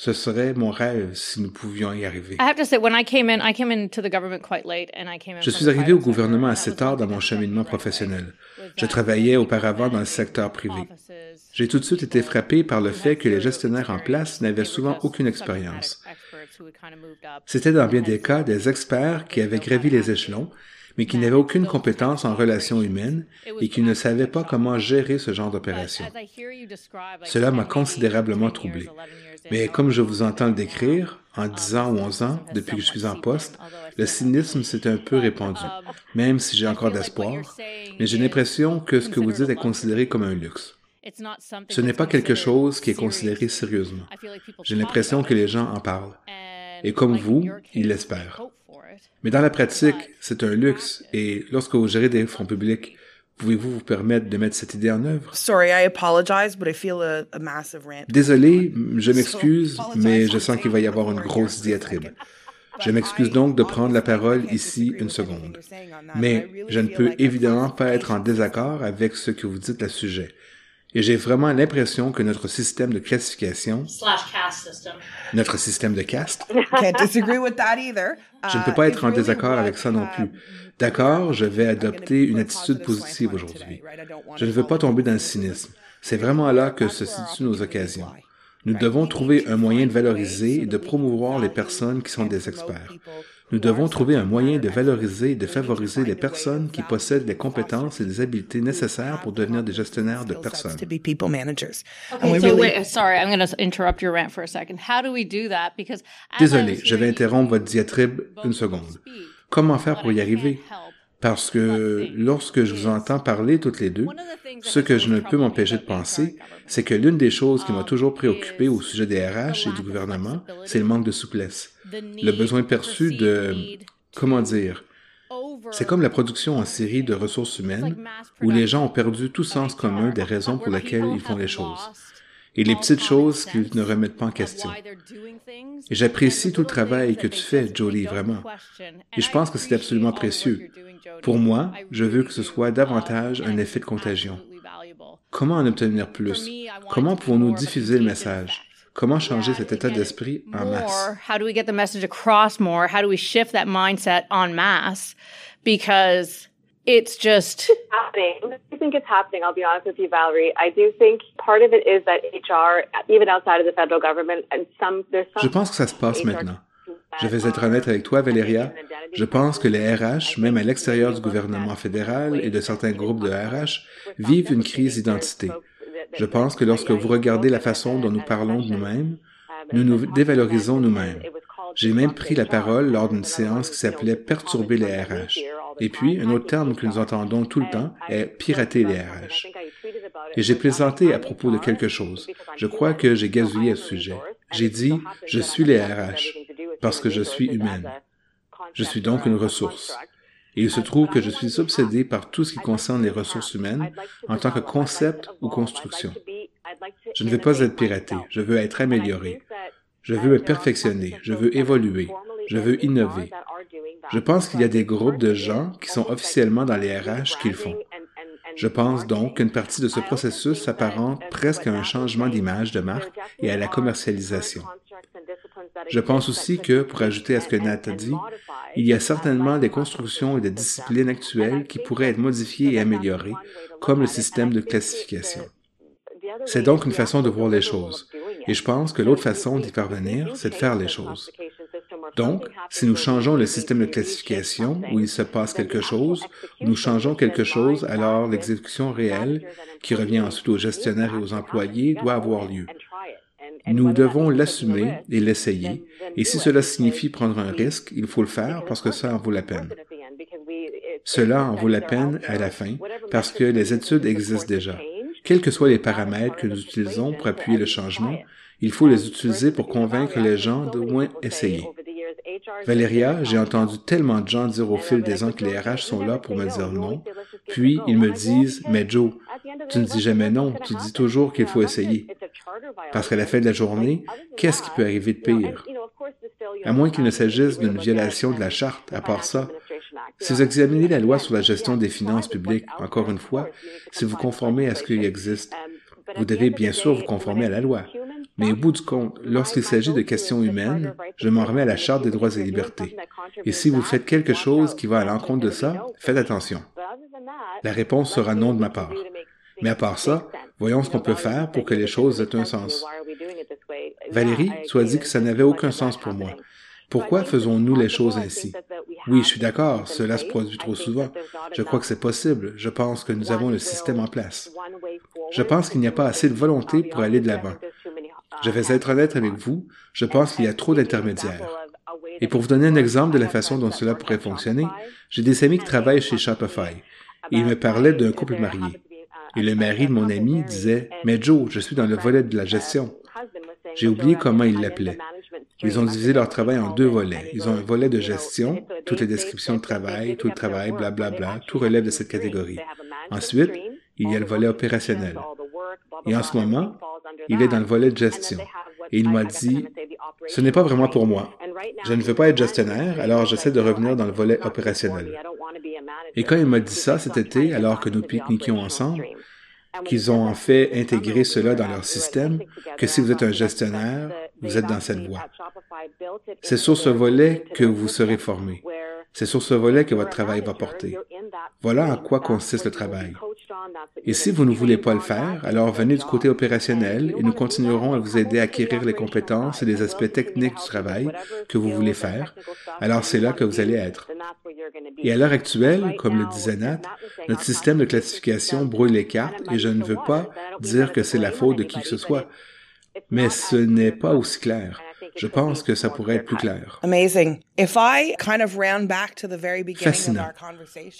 Ce serait mon rêve si nous pouvions y arriver. I have to say, when I came in, I came into the government quite late, and I came in Je suis arrivé au gouvernement assez tard dans mon cheminement professionnel. Je travaillais auparavant dans le secteur privé. J'ai tout de suite été frappé par le fait que les gestionnaires en place n'avaient souvent aucune expérience. C'était dans bien des cas des experts qui avaient gravi les échelons, mais qui n'avaient aucune compétence en relations humaines et qui ne savaient pas comment gérer ce genre d'opération. Cela m'a considérablement troublé. Mais comme je vous entends le décrire, en 10 ans ou 11 ans, depuis que je suis en poste, le cynisme s'est un peu répandu, même si j'ai encore d'espoir, mais j'ai l'impression que ce que vous dites est considéré comme un luxe. Ce n'est pas quelque chose qui est considéré sérieusement. J'ai l'impression que les gens en parlent. Et comme vous, ils l'espèrent. Mais dans la pratique, c'est un luxe et lorsque vous gérez des fonds publics, pouvez-vous vous permettre de mettre cette idée en œuvre? Sorry, I apologize, but I feel a, a massive rant. Désolé, je m'excuse, mais je sens qu'il va y avoir une grosse diatribe. Je m'excuse donc de prendre la parole ici une seconde. Mais je ne peux évidemment pas être en désaccord avec ce que vous dites à ce sujet. Et j'ai vraiment l'impression que notre système de classification, slash caste system. notre système de caste, Can't disagree with that either. je ne peux pas être en désaccord avec ça non plus. D'accord, je vais adopter une attitude positive aujourd'hui. Je ne veux pas tomber dans le cynisme. C'est vraiment là que se situent nos occasions. Nous devons trouver un moyen de valoriser et de promouvoir les personnes qui sont des experts. Nous devons trouver un moyen de valoriser et de favoriser les personnes qui possèdent les compétences et les habiletés nécessaires pour devenir des gestionnaires de personnes. To be people managers. And Okay, we so really- wait, sorry, I'm going to interrupt your rant for a second. How do we do that? Because as I Désolé, je vais interrompre votre diatribe une seconde. Comment faire pour y arriver? Parce que lorsque je vous entends parler toutes les deux, ce que je ne peux m'empêcher de penser, c'est que l'une des choses qui m'a toujours préoccupé au sujet des RH et du gouvernement, c'est le manque de souplesse. Le besoin perçu de, comment dire, c'est comme la production en série de ressources humaines où les gens ont perdu tout sens commun des raisons pour lesquelles ils font les choses. Et les petites choses qu'ils ne remettent pas en question. Et j'apprécie tout le travail que tu fais, Jodie, vraiment. Et je pense que c'est absolument précieux. Pour moi, je veux que ce soit davantage un effet de contagion. Comment en obtenir plus? Comment pouvons-nous diffuser le message? Comment changer cet état d'esprit en masse? how do we get the message across more? How do we shift that mindset en masse? Because it's just happening. I think it's happening. I'll be honest with you, Valerie. I do think Je pense que ça se passe maintenant. Je vais être honnête avec toi, Valéria. Je pense que les RH, même à l'extérieur du gouvernement fédéral et de certains groupes de RH, vivent une crise d'identité. Je pense que lorsque vous regardez la façon dont nous parlons de nous-mêmes, nous nous dévalorisons nous-mêmes. J'ai même pris la parole lors d'une séance qui s'appelait Perturber les RH. Et puis, un autre terme que nous entendons tout le temps est pirater les RH. Et j'ai plaisanté à propos de quelque chose. Je crois que j'ai gazouillé à ce sujet. J'ai dit, je suis les RH parce que je suis humaine. Je suis donc une ressource. Et il se trouve que je suis obsédé par tout ce qui concerne les ressources humaines en tant que concept ou construction. Je ne veux pas être piraté, je veux être amélioré. Je veux me perfectionner, je veux évoluer, je veux innover. Je pense qu'il y a des groupes de gens qui sont officiellement dans les RH qu'ils font. Je pense donc qu'une partie de ce processus s'apparente presque à un changement d'image de marque et à la commercialisation. Je pense aussi que, pour ajouter à ce que Nat a dit, il y a certainement des constructions et des disciplines actuelles qui pourraient être modifiées et améliorées, comme le système de classification. C'est donc une façon de voir les choses. Et je pense que l'autre façon d'y parvenir, c'est de faire les choses. Donc, si nous changeons le système de classification où il se passe quelque chose, nous changeons quelque chose, alors l'exécution réelle, qui revient ensuite aux gestionnaires et aux employés, doit avoir lieu. Nous devons l'assumer et l'essayer, et si cela signifie prendre un risque, il faut le faire parce que ça en vaut la peine. Cela en vaut la peine à la fin parce que les études existent déjà. Quels que soient les paramètres que nous utilisons pour appuyer le changement, il faut les utiliser pour convaincre les gens d'au moins essayer. Valéria, j'ai entendu tellement de gens dire au fil des ans que les RH sont là pour me dire non, puis ils me disent, mais Joe, tu ne dis jamais non, tu dis toujours qu'il faut essayer. Parce qu'à la fin de la journée, qu'est-ce qui peut arriver de pire? À moins qu'il ne s'agisse d'une violation de la charte, à part ça. Si vous examinez la loi sur la gestion des finances publiques, encore une fois, si vous conformez à ce qui existe, vous devez bien sûr vous conformer à la loi. Mais au bout du compte, lorsqu'il s'agit de questions humaines, je m'en remets à la Charte des droits et libertés. Et si vous faites quelque chose qui va à l'encontre de ça, faites attention. La réponse sera non de ma part. Mais à part ça, voyons ce qu'on peut faire pour que les choses aient un sens. Valérie, as dit que ça n'avait aucun sens pour moi. Pourquoi faisons-nous les choses ainsi? Oui, je suis d'accord, cela se produit trop souvent. Je crois que c'est possible. Je pense que nous avons le système en place. Je pense qu'il n'y a pas assez de volonté pour aller de l'avant. Je vais être honnête avec vous, je pense qu'il y a trop d'intermédiaires. Et pour vous donner un exemple de la façon dont cela pourrait fonctionner, j'ai des amis qui travaillent chez Shopify. Et ils me parlaient d'un couple marié. Et le mari de mon ami disait, Mais Joe, je suis dans le volet de la gestion. J'ai oublié comment il l'appelait. Ils ont divisé leur travail en deux volets. Ils ont un volet de gestion, toutes les descriptions de travail, tout le travail, blablabla, bla, bla, tout relève de cette catégorie. Ensuite, il y a le volet opérationnel. Et en ce moment, il est dans le volet de gestion. Et il m'a dit, ce n'est pas vraiment pour moi. Je ne veux pas être gestionnaire, alors j'essaie de revenir dans le volet opérationnel. Et quand il m'a dit ça cet été, alors que nous pique-niquions ensemble, qu'ils ont en fait intégré cela dans leur système, que si vous êtes un gestionnaire, vous êtes dans cette voie. C'est sur ce volet que vous serez formé. C'est sur ce volet que votre travail va porter. Voilà à quoi consiste le travail. Et si vous ne voulez pas le faire, alors venez du côté opérationnel et nous continuerons à vous aider à acquérir les compétences et les aspects techniques du travail que vous voulez faire. Alors c'est là que vous allez être. Et à l'heure actuelle, comme le disait Nat, notre système de classification brouille les cartes et je ne veux pas dire que c'est la faute de qui que ce soit, mais ce n'est pas aussi clair. Je pense que ça pourrait être plus clair. Fascinant.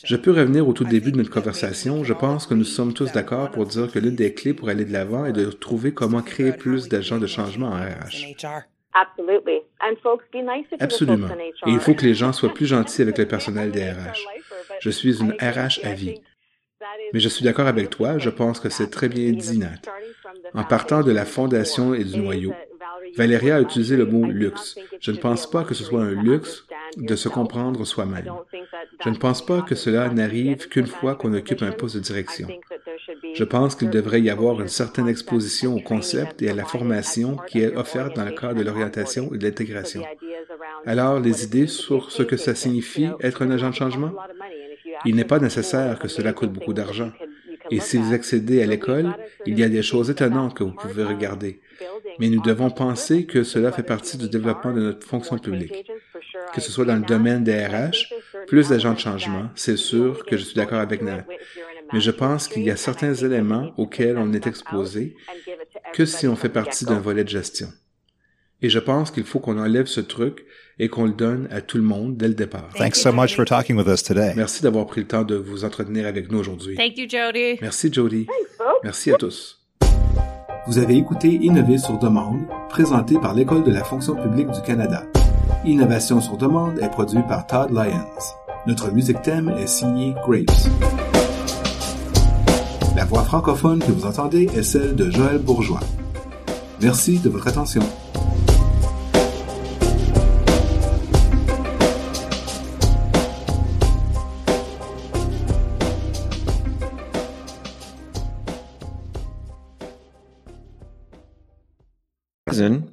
Je peux revenir au tout début de notre conversation. Je pense que nous sommes tous d'accord pour dire que l'une des clés pour aller de l'avant est de trouver comment créer plus d'agents de changement en RH. Absolument. Et il faut que les gens soient plus gentils avec le (laughs) personnel des RH. Je suis une RH à vie. Mais je suis d'accord avec toi, je pense que c'est très bien dit, Nat. En partant de la fondation et du noyau, Valéria a utilisé le mot luxe. Je ne pense pas que ce soit un luxe de se comprendre soi-même. Je ne pense pas que cela n'arrive qu'une fois qu'on occupe un poste de direction. Je pense qu'il devrait y avoir une certaine exposition au concept et à la formation qui est offerte dans le cadre de l'orientation et de l'intégration. Alors, les idées sur ce que ça signifie être un agent de changement? Il n'est pas nécessaire que cela coûte beaucoup d'argent. Et si vous accédez à l'école, il y a des choses étonnantes que vous pouvez regarder. Mais nous devons penser que cela fait partie du développement de notre fonction publique. Que ce soit dans le domaine des RH, plus d'agents de changement, c'est sûr que je suis d'accord avec Nat. Mais je pense qu'il y a certains éléments auxquels on est exposé que si on fait partie d'un volet de gestion. Et je pense qu'il faut qu'on enlève ce truc et qu'on le donne à tout le monde dès le départ. Thanks so much for talking with us today. Merci d'avoir pris le temps de vous entretenir avec nous aujourd'hui. Thank you, Jody. Merci Jody. Merci à tous. Vous avez écouté Innover sur demande, présenté par l'École de la fonction publique du Canada. Innovation sur demande est produit par Todd Lyons. Notre musique thème est signée Grapes. La voix francophone que vous entendez est celle de Joël Bourgeois. Merci de votre attention.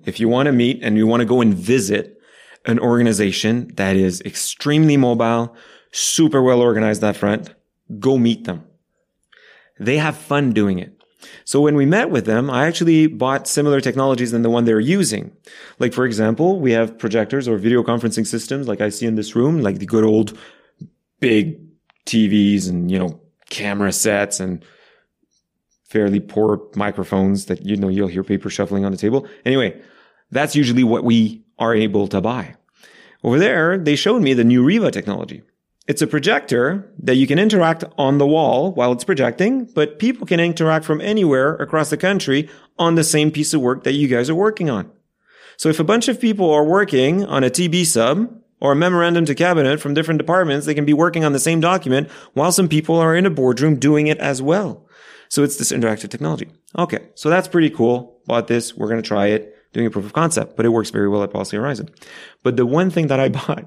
If you want to meet and you want to go and visit an organization that is extremely mobile, super well organized that front, go meet them. They have fun doing it. So when we met with them, I actually bought similar technologies than the one they're using. Like, for example, we have projectors or video conferencing systems like I see in this room, like the good old big TVs and, you know, camera sets and fairly poor microphones that, you know, you'll hear paper shuffling on the table. Anyway, that's usually what we are able to buy. Over there, they showed me the new Riva technology. It's a projector that you can interact on the wall while it's projecting, but people can interact from anywhere across the country on the same piece of work that you guys are working on. So if a bunch of people are working on a TB sub or a memorandum to cabinet from different departments, they can be working on the same document while some people are in a boardroom doing it as well. So it's this interactive technology. Okay. So that's pretty cool. Bought this. We're going to try it doing a proof of concept, but it works very well at Policy Horizon. But the one thing that I (laughs) bought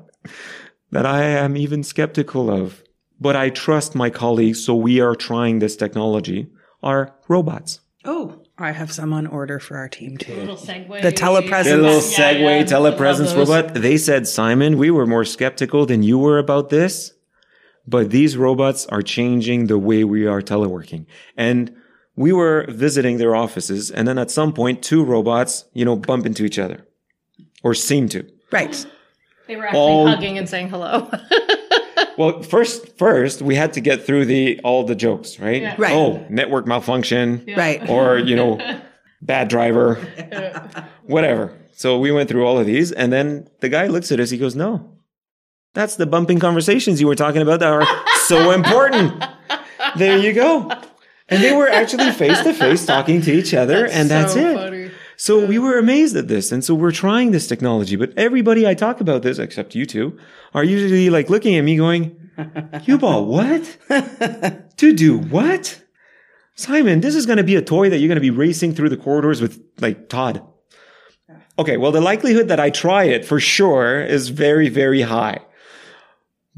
that I am even skeptical of, but I trust my colleagues, so we are trying this technology, are robots. Oh, I have some on order for our team too. Little segue. The telepresence. The little Yeah, Segway yeah, telepresence robot. They said, Simon, we were more skeptical than you were about this, but these robots are changing the way we are teleworking. And we were visiting their offices, and then at some point, two robots, you know, bump into each other, or seem to. Right. They were actually All- hugging and saying hello. (laughs) Well, first, first we had to get through the all the jokes, right? Yeah. Right. Oh, network malfunction, Right. or you know, (laughs) bad driver, whatever. So we went through all of these, and then the guy looks at us. He goes, "No, that's the bumping conversations you were talking about that are so important." there you go. And they were actually face to face talking to each other, and that's so it. funny. So we were amazed at this. And so we're trying this technology, but everybody I talk about this, except you two, are usually like looking at me going, you bought what? to do what? Simon, this is going to be a toy that you're going to be racing through the corridors with like Todd. Okay. Well, the likelihood that I try it for sure is very, very high.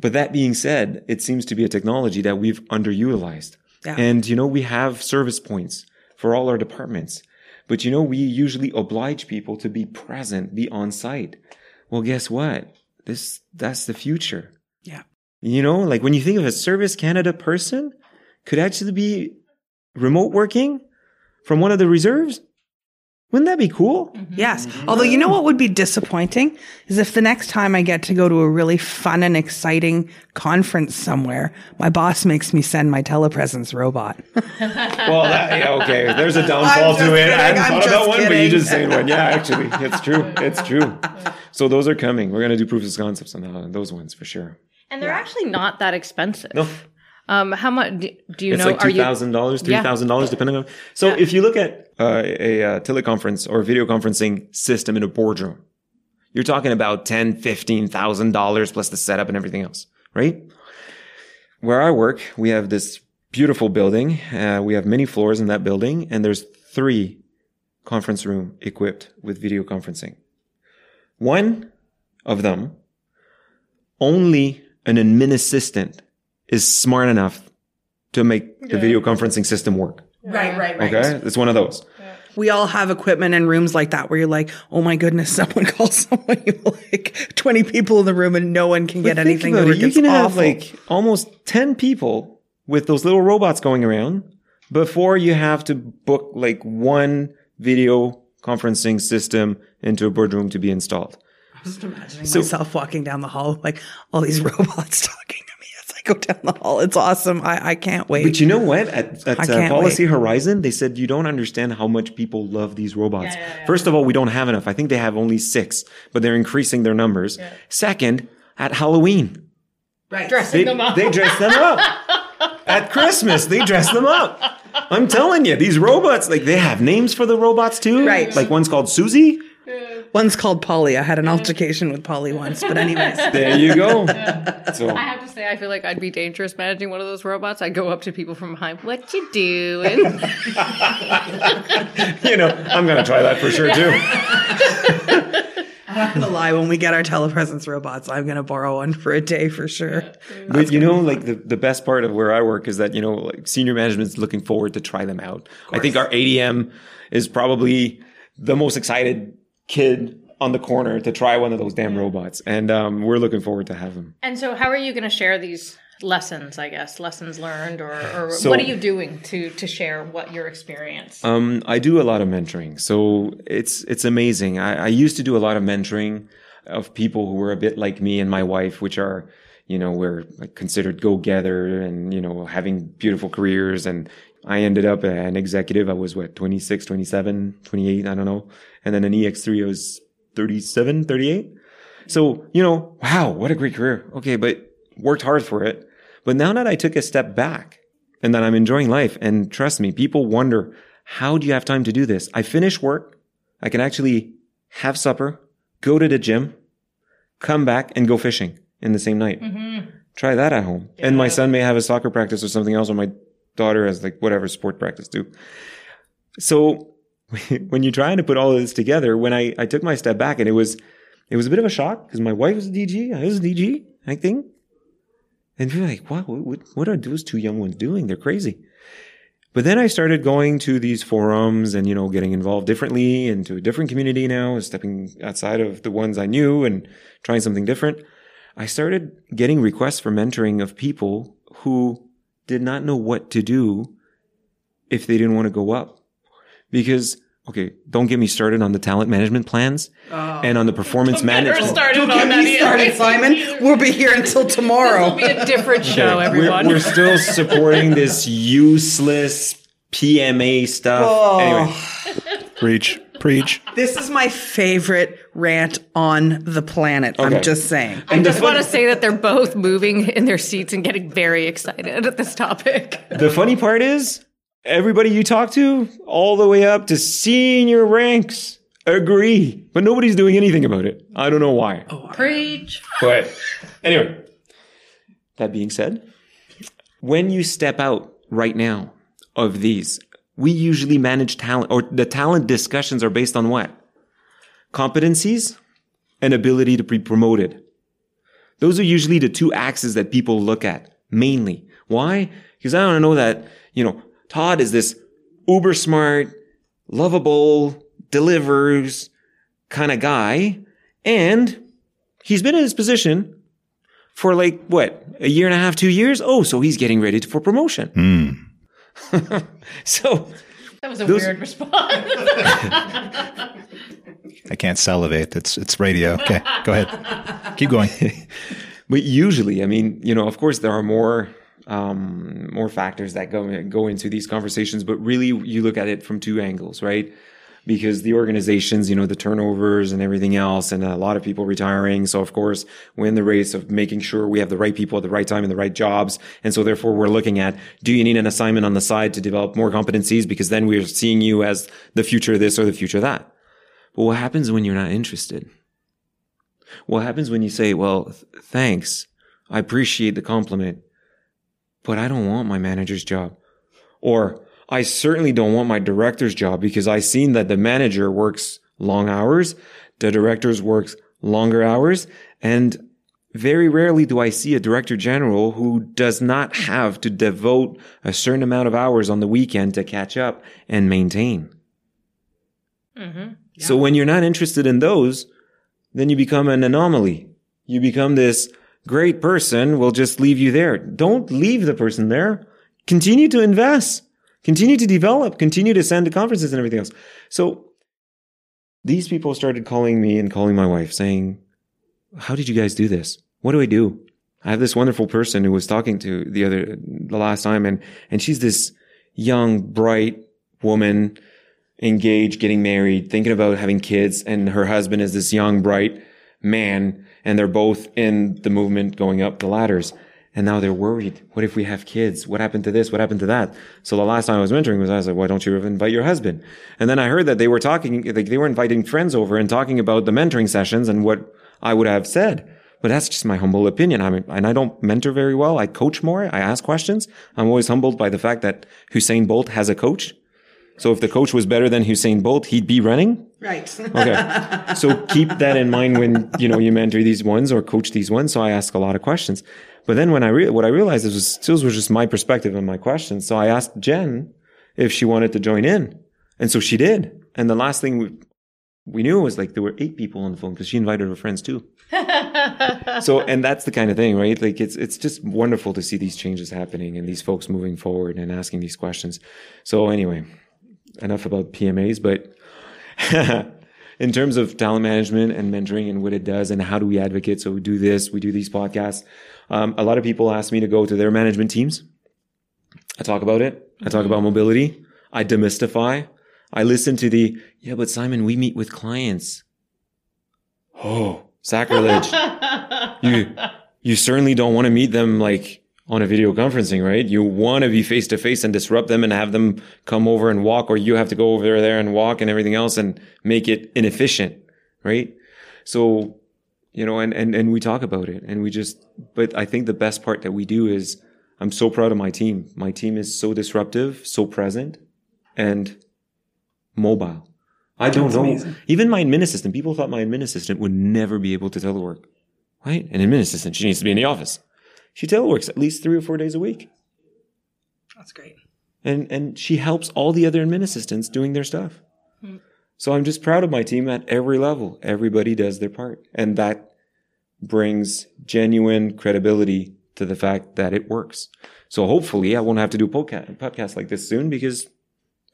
But that being said, it seems to be a technology that we've underutilized. Yeah. And, you know, we have service points for all our departments. But, you know, we usually oblige people to be present, be on site. Well, guess what? This, that's the future. Yeah. You know, like when you think of a Service Canada person could actually be remote working from one of the reserves. Wouldn't that be cool? Mm-hmm. Yes. Although, you know what would be disappointing is if the next time I get to go to a really fun and exciting conference somewhere, my boss makes me send my telepresence robot. (laughs) Well, that, yeah, okay. There's a downfall to just it. I kidding, hadn't I'm thought about just one, but you just said one. Yeah, actually, it's true. It's true. (laughs) So those are coming. We're gonna do proofs of concepts on those ones for sure. And they're actually not that expensive. No. Um, how much do, do you It's know? like are two thousand dollars, three thousand yeah. dollars, depending on. So Yeah. if you look at uh, a, uh teleconference or video conferencing system in a boardroom, you're talking about ten, fifteen thousand dollars plus the setup and everything else, right? Where I work, we have this beautiful building. Uh, we have many floors in that building, and there's three conference room equipped with video conferencing. One of them, only an admin assistant is smart enough to make the video conferencing system work. Right, right, right. Okay. It's one of those. We all have equipment in rooms like that where you're like, oh my goodness, (laughs) someone calls someone. You like 20 people in the room and no one can get But think anything about to it. You It's can have like almost 10 people with those little robots going around before you have to book like one video conferencing system into a boardroom to be installed. I'm Just imagining myself walking down the hall, like all these (laughs) robots talking to me as I (laughs) go down the hall. It's awesome. I, I can't wait. But you know what? At, at uh, Policy wait. Horizon, they said you don't understand how much people love these robots. First of all, we don't have enough. I think they have only six, but they're increasing their numbers. Second, at Halloween, right? Dressing they, them up. they dress them up. (laughs) at Christmas, they dress them up. I'm telling you, these robots, like they have names for the robots too. Right. Like one's called Susie. One's called Polly. I had an altercation with Polly once, but anyways. (laughs) There you go. So I have to say, I feel like I'd be dangerous managing one of those robots. I'd go up to people from behind. What you doing? (laughs) you know, I'm gonna try that for sure too. I'm not gonna lie, when we get our telepresence robots, I'm gonna borrow one for a day for sure. But you know, like the, the best part of where I work is that, you know, like senior management's looking forward to try them out. I think our ADM is probably the most excited kid on the corner to try one of those damn robots. And um, we're looking forward to have them. and so, how are you going to share these lessons? I guess lessons learned, or, or So- what are you doing to to share what your experience? Um, I do a lot of mentoring. So it's, it's amazing. I, I used to do a lot of mentoring of people who were a bit like me and my wife, which are, you know, we're like considered go-getter and, you know, having beautiful careers. And I ended up an executive. I was what, 26, 27, 28, I don't know. And then an EX3, I was 37, 38. So, you know, wow, what a great career. Okay. But worked hard for it. But now that I took a step back and that I'm enjoying life, and trust me, people wonder, how do you have time to do this? I finish work. I can actually have supper, go to the gym, come back and go fishing in the same night. Mm-hmm. Try that at home. And my son may have a soccer practice or something else, or my daughter has like whatever sport practice too. So (laughs) when you're trying to put all of this together, when I, I took my step back and it was, it was a bit of a shock because my wife was a DG. I was a DG, I think. And you're like, wow, what, what are those two young ones doing? They're crazy. But then I started going to these forums and, you know, getting involved differently into a different community now, stepping outside of the ones I knew and trying something different. I started getting requests for mentoring of people who did not know what to do if they didn't want to go up. Because, okay, don't get me started on the talent management plans oh. and on the performance management. started Get me started, Simon. We'll be here until tomorrow. Be a different show, We're, everyone. we're still supporting this (laughs) useless PMA stuff. Oh. Anyway, (laughs) Preach. Preach. This is my favorite rant on the planet. Okay. I'm just saying. I just want to say that they're both moving in their seats and getting very excited at this topic. the funny part is, everybody you talk to, all the way up to senior ranks, agree, but nobody's doing anything about it. I don't know why. Oh, Preach. But anyway, that being said, when you step out right now of these, we usually manage talent, or the talent discussions are based on what? Competencies and ability to be promoted. Those are usually the two axes that people look at mainly. Why? Because I don't know that, you know, Todd is this uber smart, lovable, delivers kind of guy. And he's been in his position for like what a year and a half, two years. Oh, so he's getting ready for promotion. Hmm. (laughs) so That was a Those- weird response. (laughs) I can't salivate. It's it's radio. Okay, go ahead. Keep going. (laughs) But usually, I mean, you know, of course, there are more um, more factors that go go into these conversations, but really, you look at it from two angles, right? Because the organizations, you know, the turnovers and everything else, and a lot of people retiring. So, of course, we're in the race of making sure we have the right people at the right time in the right jobs. And so, therefore, we're looking at do you need an assignment on the side to develop more competencies? Because then we're seeing you as the future this or the future that. But what happens when you're not interested? What happens when you say, well, th- thanks. I appreciate the compliment, but I don't want my manager's job. Or I certainly don't want my director's job because I've seen that the manager works long hours. The directors works longer hours. And very rarely do I see a director general who does not have to devote a certain amount of hours on the weekend to catch up and maintain. Mm-hmm. So when you're not interested in those, then you become an anomaly. You become this great person. We'll just leave you there. Don't leave the person there. Continue to invest. Continue to develop, continue to send to conferences and everything else. So these people started calling me and calling my wife saying, how did you guys do this? What do I do? I have this wonderful person who was talking to the other, the last time and, and she's this young, bright woman, engaged, getting married, thinking about having kids. And her husband is this young, bright man. And they're both in the movement going up the ladders. And now they're worried. What if we have kids? What happened to this? What happened to that? So the last time I was mentoring was I was like, why don't you invite your husband? And then I heard that they were talking, like they were inviting friends over and talking about the mentoring sessions and what I would have said. But that's just my humble opinion. I mean, and I don't mentor very well. I coach more. I ask questions. I'm always humbled by the fact that Usain Bolt has a coach. So if the coach was better than Usain Bolt, he'd be running. Right. Okay. so keep that in mind when, you know, you mentor these ones or coach these ones. So I ask a lot of questions. But then when I re- what I realized is was those were just my perspective and my questions. So I asked Jen if she wanted to join in. And so she did. And the last thing we, we knew was like there were eight people on the phone because she invited her friends too. (laughs) so and that's the kind of thing, right? Like it's it's just wonderful to see these changes happening and these folks moving forward and asking these questions. So anyway, enough about PMAs, but (laughs) in terms of talent management and mentoring and what it does and how do we advocate? So we do this, we do these podcasts. Um, a lot of people ask me to go to their management teams. I talk about it. I talk about mobility. I demystify. I listen to the, yeah, but Simon, we meet with clients. Oh, sacrilege. (laughs) you, you certainly don't want to meet them like on a video conferencing, right? You want to be face to face and disrupt them and have them come over and walk, or you have to go over there and walk and everything else and make it inefficient, right? So, you know, and, and, and we talk about it and we just, but I think the best part that we do is I'm so proud of my team. My team is so disruptive, so present and mobile. I don't That's know. amazing. Even my admin assistant, people thought my admin assistant would never be able to telework, right? An admin assistant, she needs to be in the office. She teleworks at least three or four days a week. That's great. And, and she helps all the other admin assistants doing their stuff. So I'm just proud of my team at every level. Everybody does their part. And that brings genuine credibility to the fact that it works. So hopefully I won't have to do a podca- podcast like this soon because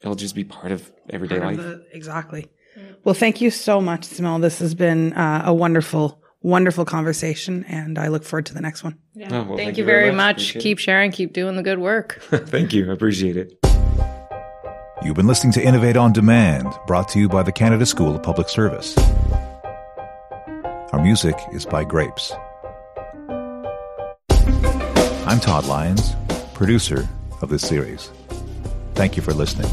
it'll just be part of everyday Part of life. the- exactly. Well, thank you so much, Simone. This has been uh, a wonderful, wonderful conversation, and I look forward to the next one. Yeah. Oh, well, thank, you very much. Appreciate Keep sharing. Keep doing the good work. (laughs) Thank you. I appreciate it. You've been listening to Innovate on Demand, brought to you by the Canada School of Public Service. Our music is by Grapes. I'm Todd Lyons, producer of this series. Thank you for listening.